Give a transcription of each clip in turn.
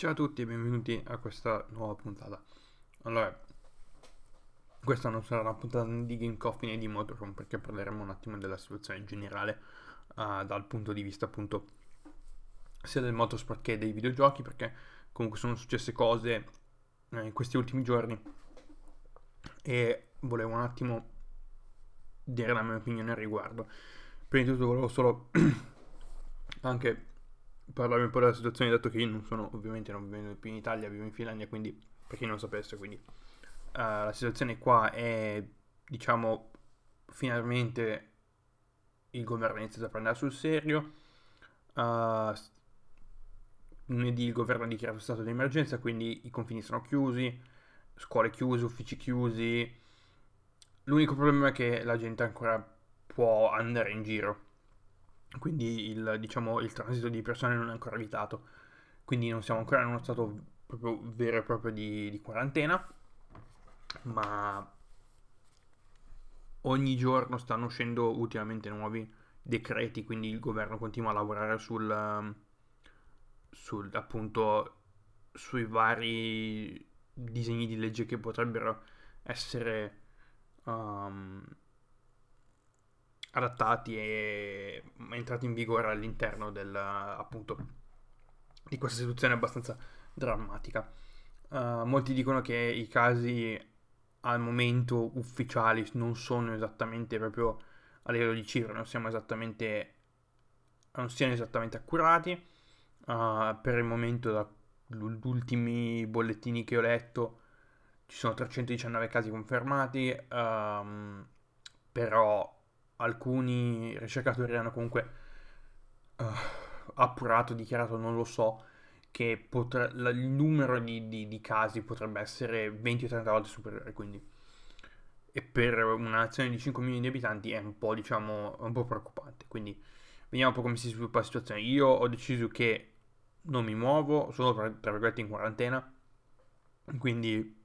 Ciao a tutti e benvenuti a questa nuova puntata. Allora, questa non sarà una puntata di Game Coffee né di Motorhome perché parleremo un attimo della situazione generale uh, dal punto di vista appunto sia del motorsport che dei videogiochi perché comunque sono successe cose eh, in questi ultimi giorni e volevo un attimo dire la mia opinione al riguardo. Prima di tutto volevo solo anche parlarvi un po' della situazione, dato che io non sono, ovviamente non vivo più in Italia, vivo in Finlandia, quindi per chi non sapesse, quindi uh, la situazione qua è, diciamo, finalmente il governo ha iniziato a prendere sul serio. Uh, lunedì il governo ha dichiarato stato di emergenza, quindi i confini sono chiusi, scuole chiuse, uffici chiusi. L'unico problema è che la gente ancora può andare in giro quindi il, diciamo, il transito di persone non è ancora evitato, quindi non siamo ancora in uno stato proprio vero e proprio di, di quarantena, ma ogni giorno stanno uscendo ultimamente nuovi decreti, quindi il governo continua a lavorare sul, sul appunto sui vari disegni di legge che potrebbero essere um, adattati e entrati in vigore all'interno del, appunto, di questa situazione abbastanza drammatica. Uh, molti dicono che i casi al momento ufficiali non sono esattamente proprio a livello di cifre, non non siano esattamente accurati. Uh, per il momento, dagli ultimi bollettini che ho letto, ci sono 319 casi confermati, um, però alcuni ricercatori hanno comunque uh, appurato, dichiarato, non lo so, che potre, il numero di, di, di, casi potrebbe essere 20 o 30 volte superiore, quindi e per una nazione di 5 milioni di abitanti è un po', diciamo, un po' preoccupante. Quindi vediamo un po' come si sviluppa la situazione. Io ho deciso che non mi muovo, sono tra virgolette in quarantena, quindi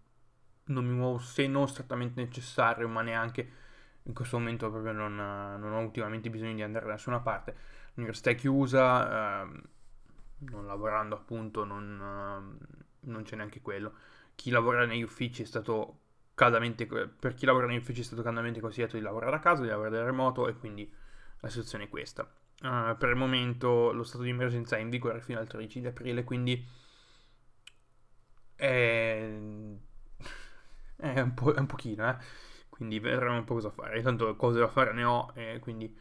non mi muovo se non strettamente necessario, ma neanche in questo momento proprio non, non, ho ultimamente bisogno di andare da nessuna parte. L'università è chiusa, ehm, non lavorando appunto non, ehm, non, c'è neanche quello. Chi lavora negli uffici è stato caldamente, per chi lavora negli uffici è stato caldamente consigliato di lavorare a casa, di lavorare da remoto e quindi la situazione è questa. Uh, per il momento lo stato di emergenza è in vigore fino al 13 di aprile, quindi è, è, un, po', è un pochino, eh quindi vedremo un po' cosa fare. Intanto cose da fare ne ho e quindi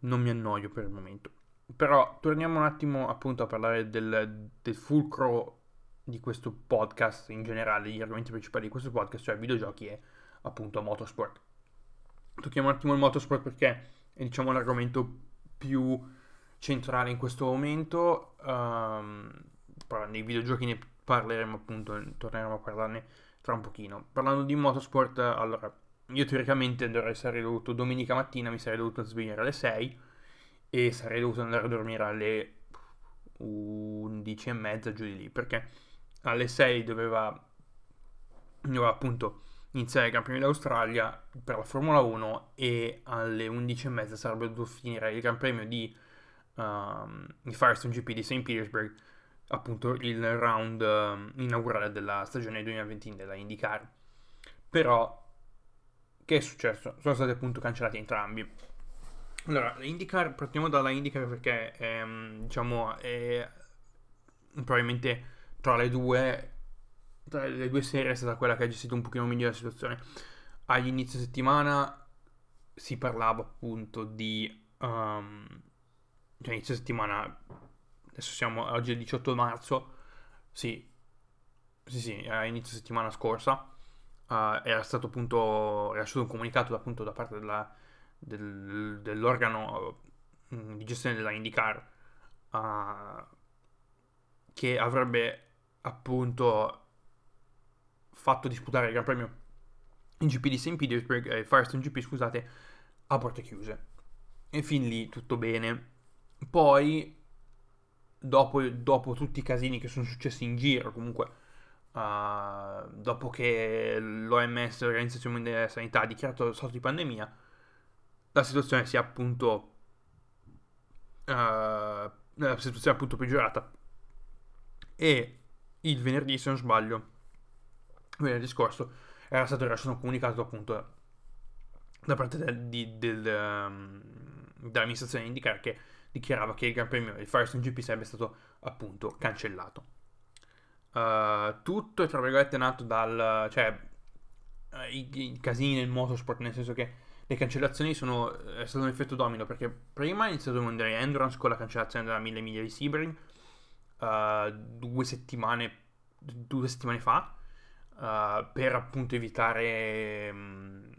non mi annoio per il momento. Però torniamo un attimo appunto a parlare del, del fulcro di questo podcast in generale, gli argomenti principali di questo podcast, cioè videogiochi e appunto motorsport. Tocchiamo un attimo il motorsport perché è diciamo l'argomento più centrale in questo momento. Um, nei videogiochi ne parleremo appunto, torneremo a parlarne tra un pochino. Parlando di motorsport, allora io teoricamente dovrei sarei dovuto domenica mattina mi sarei dovuto svegliare alle 6 e sarei dovuto andare a dormire alle 11 e mezza giù di lì perché alle 6 doveva, doveva appunto iniziare il Premio d'Australia per la Formula 1 e alle 11 e mezza sarebbe dovuto finire il Gran Premio di, um, di Firestone GP di St. Petersburg appunto il round um, inaugurale della stagione 2020 della IndyCar però che è successo? Sono stati appunto cancellati entrambi. Allora, l'IndyCar, partiamo dalla IndyCar perché ehm, diciamo, è probabilmente tra le due, tra le due serie è stata quella che ha gestito un pochino meglio la situazione. Agli inizi settimana si parlava appunto di... Um, cioè inizio settimana, adesso siamo, oggi è il 18 marzo, sì, sì, sì, a inizio settimana scorsa uh, era stato appunto rilasciato un comunicato appunto da parte della, del, dell'organo uh, di gestione della IndyCar uh, che avrebbe appunto fatto disputare il Gran Premio in GP di St. Petersburg, eh, Firestone GP scusate, a porte chiuse. E fin lì tutto bene. Poi, dopo, dopo tutti i casini che sono successi in giro, comunque uh, dopo che l'OMS, l'Organizzazione Mondiale della Sanità, ha dichiarato lo stato di pandemia, la situazione si è appunto uh, la situazione appunto peggiorata e il venerdì, se non sbaglio, venerdì scorso, era stato rilasciato un comunicato appunto da parte del, di, del, um, dell'amministrazione IndyCar che dichiarava che il Gran Premio del Firestone GP sarebbe stato appunto cancellato. Uh, tutto è tra virgolette nato dal... cioè uh, i, i, casini nel motorsport, nel senso che le cancellazioni sono... è stato un effetto domino perché prima è iniziato il mondiale Endurance con la cancellazione della 1000 miglia di Sebring uh, due settimane due settimane fa per appunto evitare um,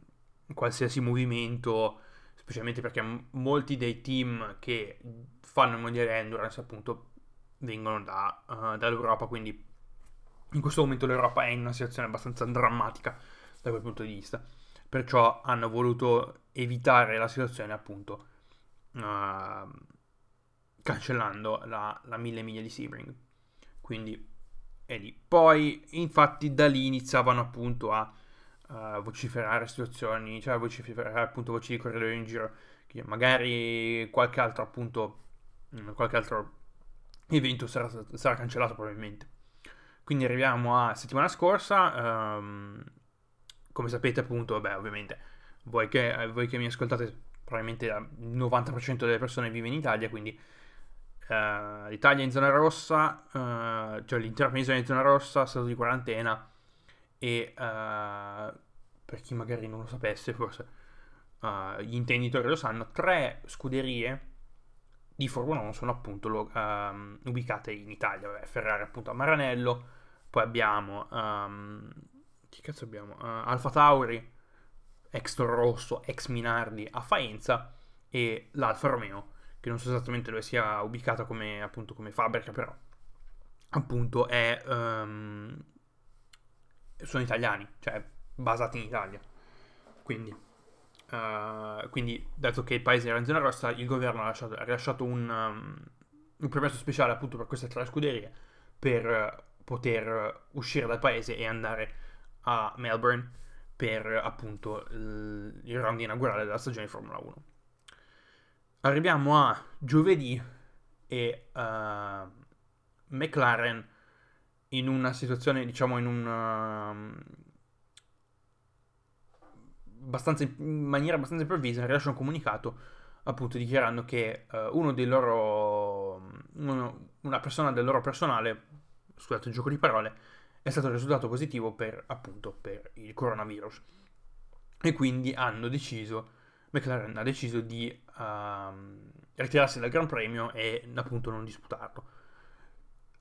qualsiasi movimento specialmente perché molti dei team che fanno il mondiale endurance appunto vengono da, uh, dall'Europa quindi in questo momento l'Europa è in una situazione abbastanza drammatica da quel punto di vista. Perciò hanno voluto evitare la situazione appunto uh, cancellando la, la 1000 miglia di Sebring. Quindi è lì. Poi infatti da lì iniziavano appunto a uh, vociferare situazioni, cioè vociferare appunto voci di corridoio in giro, che magari qualche altro appunto, qualche altro evento sarà, sarà cancellato probabilmente. Quindi arriviamo a settimana scorsa, um, come sapete appunto, vabbè ovviamente, voi che, voi che mi ascoltate, probabilmente il 90% delle persone vive in Italia, quindi Uh, l'Italia in zona rossa, uh, cioè l'intera penisola in zona rossa, stato di quarantena e uh, per chi magari non lo sapesse, forse gli intenditori lo sanno, tre scuderie di Formula 1 sono appunto lo, um, ubicate in Italia. Vabbè, Ferrari appunto a Maranello, poi abbiamo... Um, che cazzo abbiamo? Uh, Alfa Tauri, ex Toro Rosso, ex Minardi a Faenza e l'Alfa Romeo, che non so esattamente dove sia ubicata come, appunto, come fabbrica, però appunto è... Um, sono italiani, cioè basati in Italia. Quindi, uh, quindi, dato che il paese era in zona rossa, il governo ha, lasciato, ha rilasciato un, um, un, permesso speciale appunto per queste tre scuderie per uh, poter uscire dal paese e andare a Melbourne per appunto il, il round inaugurale della stagione Formula 1. Arriviamo a giovedì e uh, McLaren in una situazione, diciamo, in un... Uh, in maniera abbastanza improvvisa rilascia un comunicato appunto dichiarando che uh, uno dei loro uno, una persona del loro personale scusate il gioco di parole è stato risultato positivo per appunto per il coronavirus. E quindi hanno deciso McLaren ha deciso di uh, ritirarsi dal Gran Premio e appunto non disputarlo.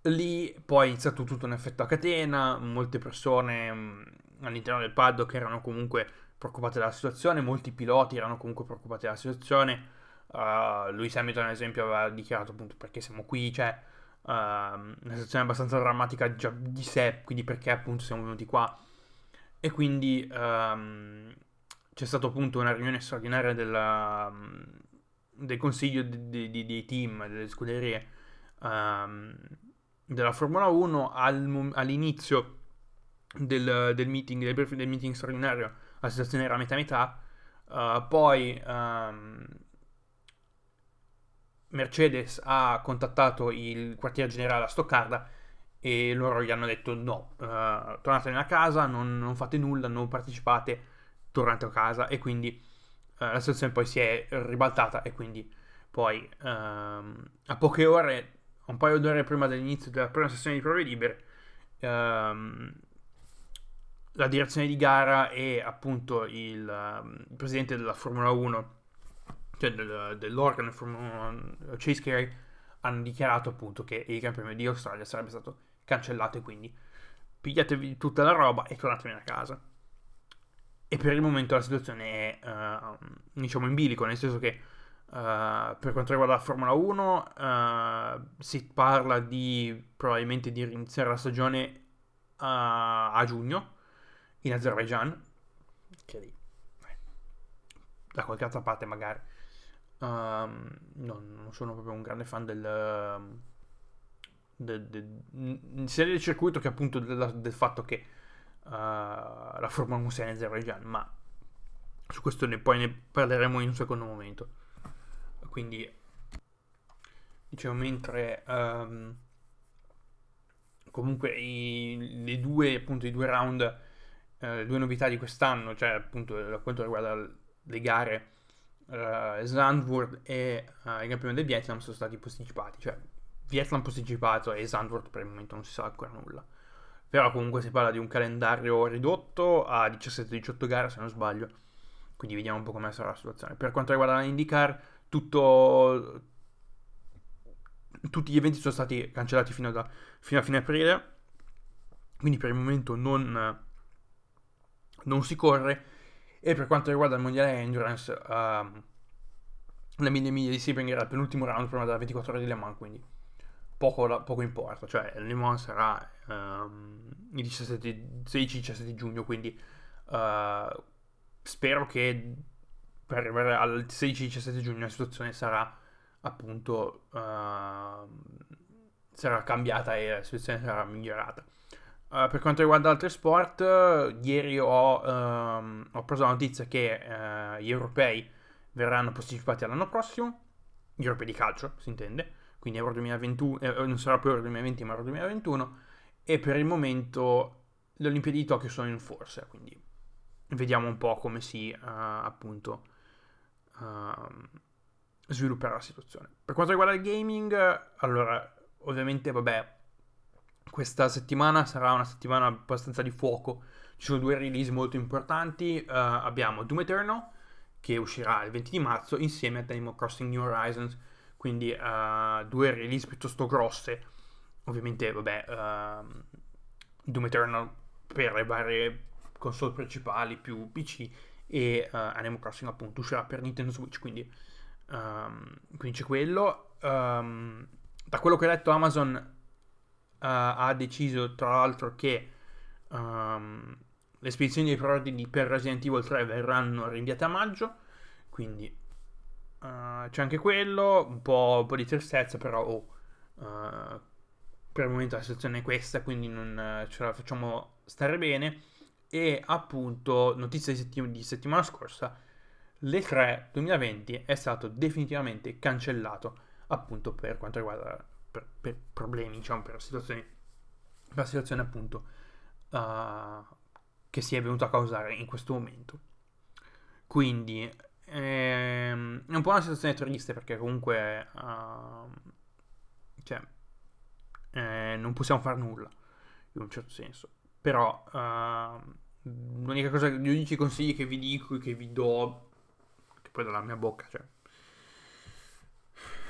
Lì poi è iniziato tutto un effetto a catena molte persone mh, all'interno del paddock erano comunque preoccupati della situazione, molti piloti erano comunque preoccupati della situazione. Uh, Lewis Hamilton, ad esempio, aveva dichiarato appunto perché siamo qui, cioè uh, una situazione abbastanza drammatica già di sé, quindi perché appunto siamo venuti qua. E quindi um, c'è stata appunto una riunione straordinaria della, del consiglio dei team, delle scuderie um, della Formula 1 al, all'inizio del, del meeting, del, del meeting straordinario la situazione era metà metà. Uh, poi um, Mercedes ha contattato il quartiere generale a Stoccarda e loro gli hanno detto no, uh, tornate a casa, non, non, fate nulla, non partecipate, tornate a casa e quindi uh, la situazione poi si è ribaltata e quindi poi um, a poche ore, un paio d'ore prima dell'inizio della prima sessione di prove libere, um, la direzione di gara e appunto il, um, il presidente della Formula 1, cioè del, dell'organo Formula 1, Chase Carey, hanno dichiarato appunto che il Gran Premio di Australia sarebbe stato cancellato e quindi pigliatevi tutta la roba e tornatevene a casa. E per il momento la situazione è, uh, diciamo, in bilico, nel senso che uh, per quanto riguarda la Formula 1 uh, eh, si parla di probabilmente di iniziare la stagione a giugno, in Azerbaijan, che lì, da qualche altra parte magari. Um, non, non, sono proprio un grande fan del, del, del, sia del circuito che appunto del, del fatto che uh, la Formula 1 sia in Azerbaijan, ma su questo ne, poi ne parleremo in un secondo momento. Quindi, dicevo, mentre um, comunque i, le due, appunto, i due round, eh, due novità di quest'anno, cioè appunto per quanto riguarda le gare, uh, Zandvoort e uh, il Premio del Vietnam sono stati posticipati, cioè Vietnam posticipato e Zandvoort per il momento non si sa ancora nulla. Però comunque si parla di un calendario ridotto a 17-18 gare se non sbaglio. Quindi vediamo un po' come sarà la situazione. Per quanto riguarda l'IndyCar, tutto, tutti gli eventi sono stati cancellati fino, da, fino a fine aprile. Quindi per il momento non, non si corre. E per quanto riguarda il mondiale endurance, um, la mille miglia di Sebring era il penultimo round prima della 24 ore di Le Mans, quindi poco, poco importa. Cioè, Le Mans sarà um, il 16-17 giugno, quindi uh, spero che per arrivare al 16-17 giugno la situazione sarà appunto uh, sarà cambiata e la situazione sarà migliorata. Uh, per quanto riguarda altri sport, uh, ieri ho, um, ho, preso la notizia che uh, gli europei verranno posticipati all'anno prossimo, gli europei di calcio si intende, quindi Euro 2021, eh, non sarà più Euro 2020 ma Euro 2021, e per il momento le Olimpiadi di Tokyo sono in forza, quindi vediamo un po' come si appunto ehm, svilupperà la situazione. Per quanto riguarda il gaming, allora ovviamente vabbè questa settimana sarà una settimana abbastanza di fuoco. Ci sono due release molto importanti. Uh, abbiamo Doom Eternal, che uscirà il 20 di marzo, insieme a Animal Crossing New Horizons. Quindi uh, due release piuttosto grosse. Ovviamente, vabbè, uh, Doom Eternal per le varie console principali più PC e Animal Crossing appunto uscirà per Nintendo Switch. Quindi, um, quindi c'è quello. Um, da quello che ho letto Amazon ha deciso tra l'altro che um, le spedizioni dei prodotti per Resident Evil 3 verranno rinviate a maggio, quindi uh, c'è anche quello, un po', un po di tristezza, però oh, uh, per il momento la situazione è questa, quindi non ce la facciamo stare bene. E appunto, notizia di, settim- di settimana scorsa, l'E3 2020 è stato definitivamente cancellato appunto per quanto riguarda per, per problemi, diciamo, per situazioni, per la situazione appunto uh, che si è venuta a causare in questo momento. Quindi ehm, è un po' una situazione triste perché comunque uh, cioè, eh, non possiamo fare nulla in un certo senso. Però uh, l'unica cosa, gli unici consigli che vi dico, che vi do, che poi dalla mia bocca, cioè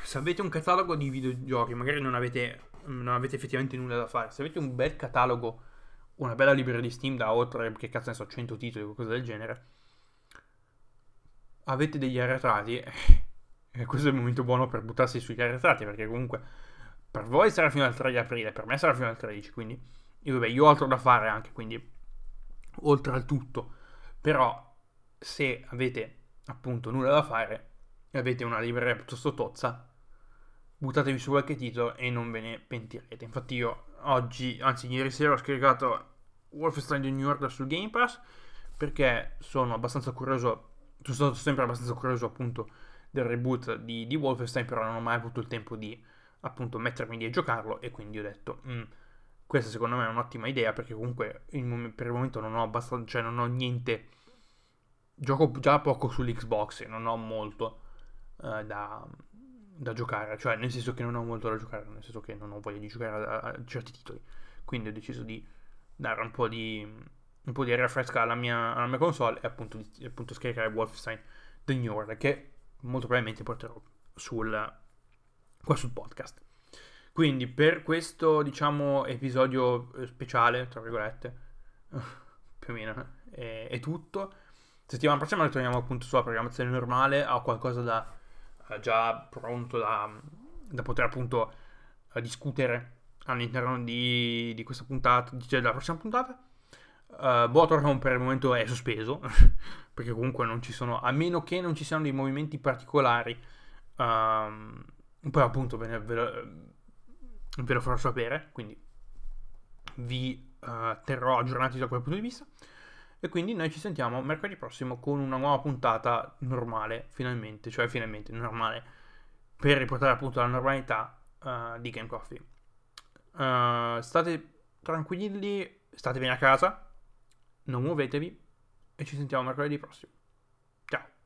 se avete un catalogo di videogiochi, magari non avete, non avete effettivamente nulla da fare, se avete un bel catalogo, una bella libreria di Steam da oltre, che cazzo ne so, 100 titoli o qualcosa del genere, avete degli arretrati, e questo è il momento buono per buttarsi sugli arretrati, perché comunque per voi sarà fino al 3 di aprile, per me sarà fino al 13, quindi io, vabbè, io ho altro da fare anche, quindi oltre al tutto, però se avete appunto nulla da fare e avete una libreria piuttosto tozza, buttatevi su qualche titolo e non ve ne pentirete. Infatti io oggi, anzi ieri sera ho scaricato Wolfenstein The New Order sul Game Pass perché sono abbastanza curioso, sono stato sempre abbastanza curioso appunto del reboot di, di Wolfenstein, però non ho mai avuto il tempo di appunto mettermi lì e giocarlo e quindi ho detto mm, questa secondo me è un'ottima idea perché comunque il, per il momento non ho abbastanza, cioè non ho niente, gioco già poco sull'Xbox e non ho molto uh, da, da giocare, cioè nel senso che non ho molto da giocare, nel senso che non ho voglia di giocare a, a certi titoli. Quindi ho deciso di dare un po' di, un po di refresca alla mia, alla mia console e appunto, di, appunto scaricare Wolfenstein The New Order che molto probabilmente porterò sul, qua sul podcast. Quindi per questo diciamo episodio eh, speciale, tra virgolette, più o meno, è, è tutto. Settimana prossima ritorniamo appunto sulla programmazione normale, ho qualcosa da già pronto da, da poter appunto uh, discutere all'interno di, di, questa puntata, cioè della prossima puntata. Uh, Botorham per il momento è sospeso, perché comunque non ci sono, a meno che non ci siano dei movimenti particolari, um, poi appunto ve, ve, lo, ve, lo, farò sapere, quindi vi uh, terrò aggiornati da quel punto di vista. E quindi noi ci sentiamo mercoledì prossimo con una nuova puntata normale, finalmente, cioè finalmente normale, per riportare appunto la normalità uh, di Game Coffee. Uh, state tranquilli, state bene a casa, non muovetevi e ci sentiamo mercoledì prossimo.